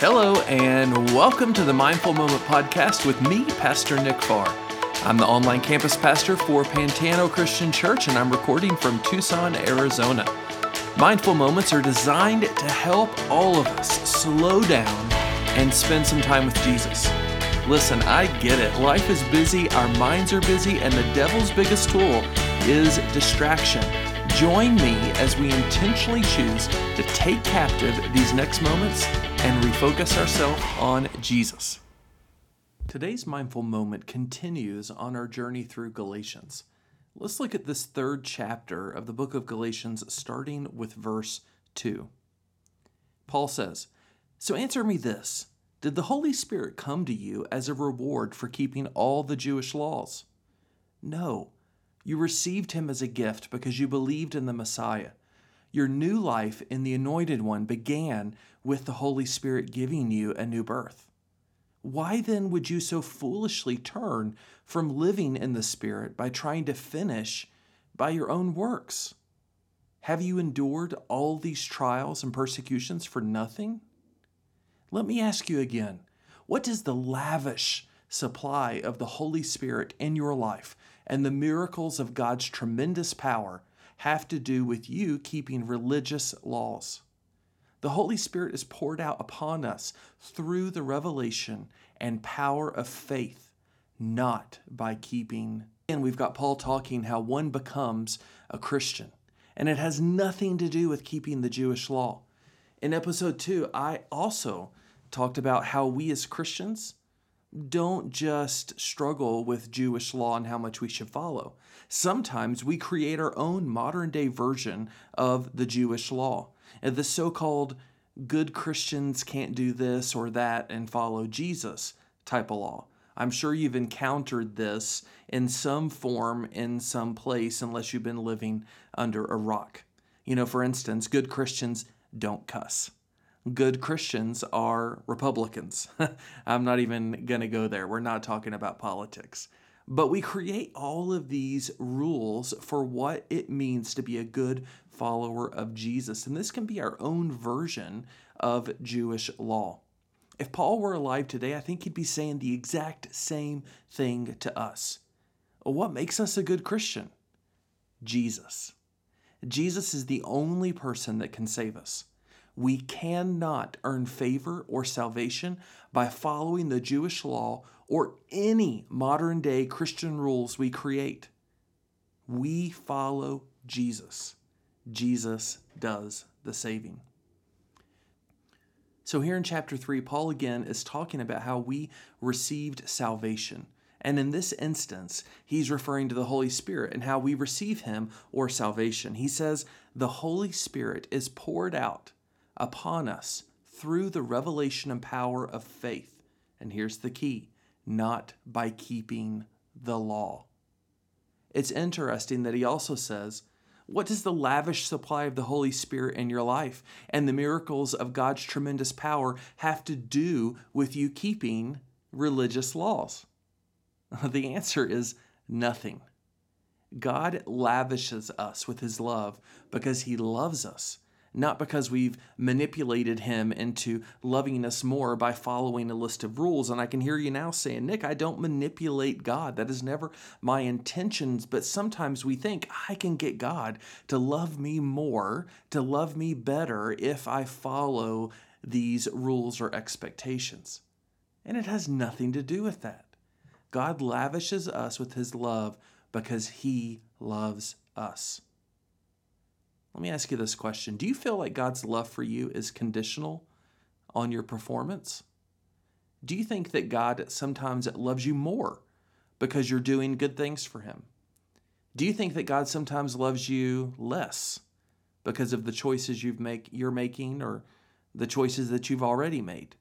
Hello, and welcome to the Mindful Moment podcast with me, Pastor Nick Farr. I'm the online campus pastor for Pantano Christian Church, and I'm recording from Tucson, Arizona. Mindful Moments are designed to help all of us slow down and spend some time with Jesus. Listen, I get it. Life is busy, our minds are busy, and the devil's biggest tool is distraction. Join me as we intentionally choose to take captive these next moments and refocus ourselves on Jesus. Today's mindful moment continues on our journey through Galatians. Let's look at this third chapter of the book of Galatians, starting with verse 2. Paul says, So answer me this Did the Holy Spirit come to you as a reward for keeping all the Jewish laws? No. You received him as a gift because you believed in the Messiah. Your new life in the Anointed One began with the Holy Spirit giving you a new birth. Why then would you so foolishly turn from living in the Spirit by trying to finish by your own works? Have you endured all these trials and persecutions for nothing? Let me ask you again what does the lavish supply of the Holy Spirit in your life and the miracles of God's tremendous power have to do with you keeping religious laws. The Holy Spirit is poured out upon us through the revelation and power of faith, not by keeping. And we've got Paul talking how one becomes a Christian, and it has nothing to do with keeping the Jewish law. In episode two, I also talked about how we as Christians don't just struggle with Jewish law and how much we should follow. Sometimes we create our own modern day version of the Jewish law. And the so called good Christians can't do this or that and follow Jesus type of law. I'm sure you've encountered this in some form in some place, unless you've been living under a rock. You know, for instance, good Christians don't cuss good Christians are Republicans. I'm not even going to go there. We're not talking about politics. But we create all of these rules for what it means to be a good follower of Jesus. And this can be our own version of Jewish law. If Paul were alive today, I think he'd be saying the exact same thing to us. What makes us a good Christian? Jesus. Jesus is the only person that can save us. We cannot earn favor or salvation by following the Jewish law or any modern day Christian rules we create. We follow Jesus. Jesus does the saving. So, here in chapter 3, Paul again is talking about how we received salvation. And in this instance, he's referring to the Holy Spirit and how we receive him or salvation. He says, The Holy Spirit is poured out upon us through the revelation and power of faith. And here's the key not by keeping the law. It's interesting that he also says, What does the lavish supply of the Holy Spirit in your life and the miracles of God's tremendous power have to do with you keeping religious laws? The answer is nothing. God lavishes us with his love because he loves us not because we've manipulated him into loving us more by following a list of rules. And I can hear you now saying, Nick, I don't manipulate God. That is never my intentions. But sometimes we think I can get God to love me more, to love me better if I follow these rules or expectations. And it has nothing to do with that. God lavishes us with his love because he loves us. Let me ask you this question Do you feel like God's love for you is conditional on your performance? Do you think that God sometimes loves you more because you're doing good things for Him? Do you think that God sometimes loves you less because of the choices you've make, you're making or the choices that you've already made?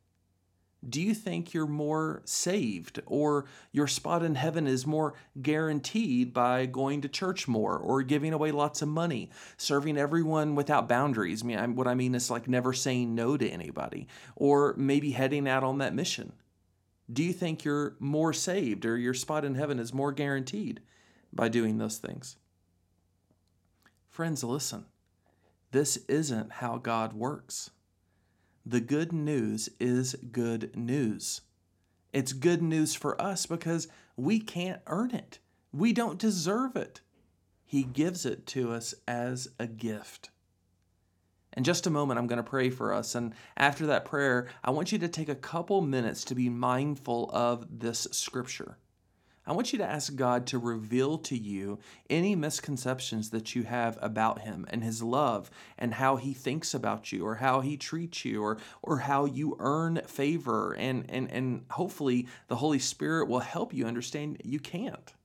Do you think you're more saved or your spot in heaven is more guaranteed by going to church more or giving away lots of money, serving everyone without boundaries? I mean, what I mean is like never saying no to anybody or maybe heading out on that mission. Do you think you're more saved or your spot in heaven is more guaranteed by doing those things? Friends, listen. This isn't how God works. The good news is good news. It's good news for us because we can't earn it. We don't deserve it. He gives it to us as a gift. In just a moment, I'm going to pray for us. And after that prayer, I want you to take a couple minutes to be mindful of this scripture. I want you to ask God to reveal to you any misconceptions that you have about Him and His love and how He thinks about you or how He treats you or, or how you earn favor. And, and, and hopefully, the Holy Spirit will help you understand you can't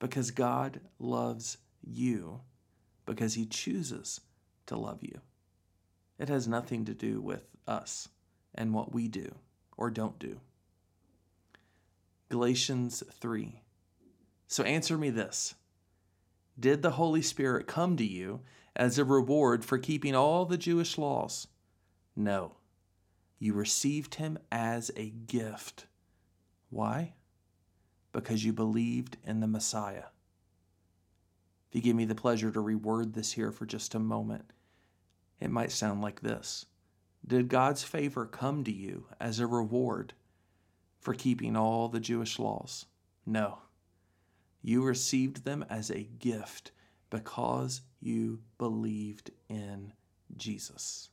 because God loves you because He chooses to love you. It has nothing to do with us and what we do or don't do. Galatians 3. So answer me this Did the Holy Spirit come to you as a reward for keeping all the Jewish laws? No. You received him as a gift. Why? Because you believed in the Messiah. If you give me the pleasure to reword this here for just a moment, it might sound like this Did God's favor come to you as a reward for keeping all the Jewish laws. No. You received them as a gift because you believed in Jesus.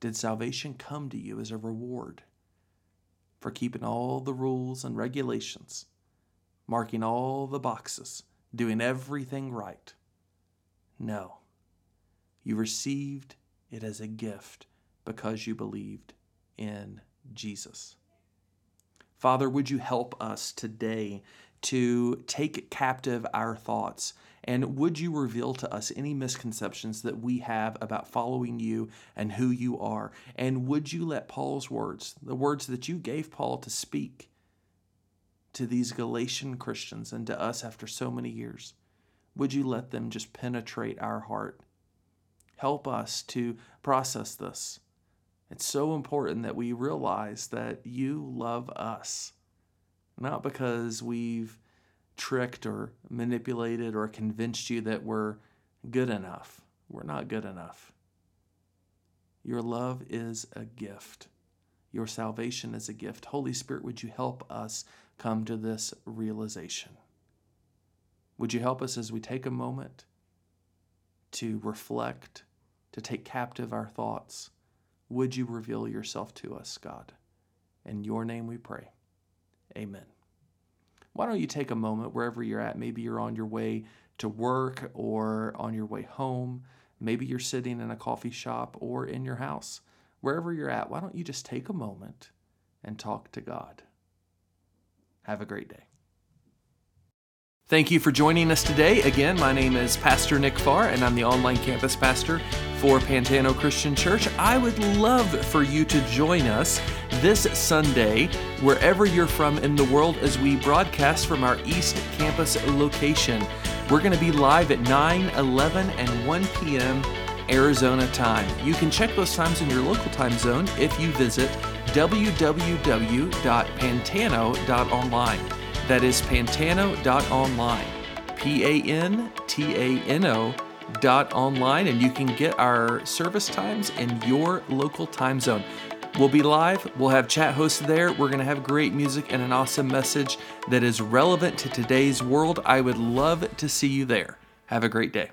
Did salvation come to you as a reward for keeping all the rules and regulations, marking all the boxes, doing everything right? No. You received it as a gift because you believed in Jesus. Father, would you help us today to take captive our thoughts? And would you reveal to us any misconceptions that we have about following you and who you are? And would you let Paul's words, the words that you gave Paul to speak to these Galatian Christians and to us after so many years, would you let them just penetrate our heart? Help us to process this it's so important that we realize that you love us, not because we've tricked or manipulated or convinced you that we're good enough. We're not good enough. Your love is a gift. Your salvation is a gift. Holy Spirit, would you help us come to this realization? Would you help us as we take a moment to reflect, to take captive our thoughts? Would you reveal yourself to us, God? In your name we pray. Amen. Why don't you take a moment wherever you're at? Maybe you're on your way to work or on your way home. Maybe you're sitting in a coffee shop or in your house. Wherever you're at, why don't you just take a moment and talk to God? Have a great day. Thank you for joining us today. Again, my name is Pastor Nick Farr, and I'm the online campus pastor for Pantano Christian Church. I would love for you to join us this Sunday, wherever you're from in the world, as we broadcast from our East Campus location. We're going to be live at 9, 11, and 1 p.m. Arizona time. You can check those times in your local time zone if you visit www.pantano.online. That is pantano.online. P A N T A N O dot online, and you can get our service times in your local time zone. We'll be live. We'll have chat hosted there. We're going to have great music and an awesome message that is relevant to today's world. I would love to see you there. Have a great day.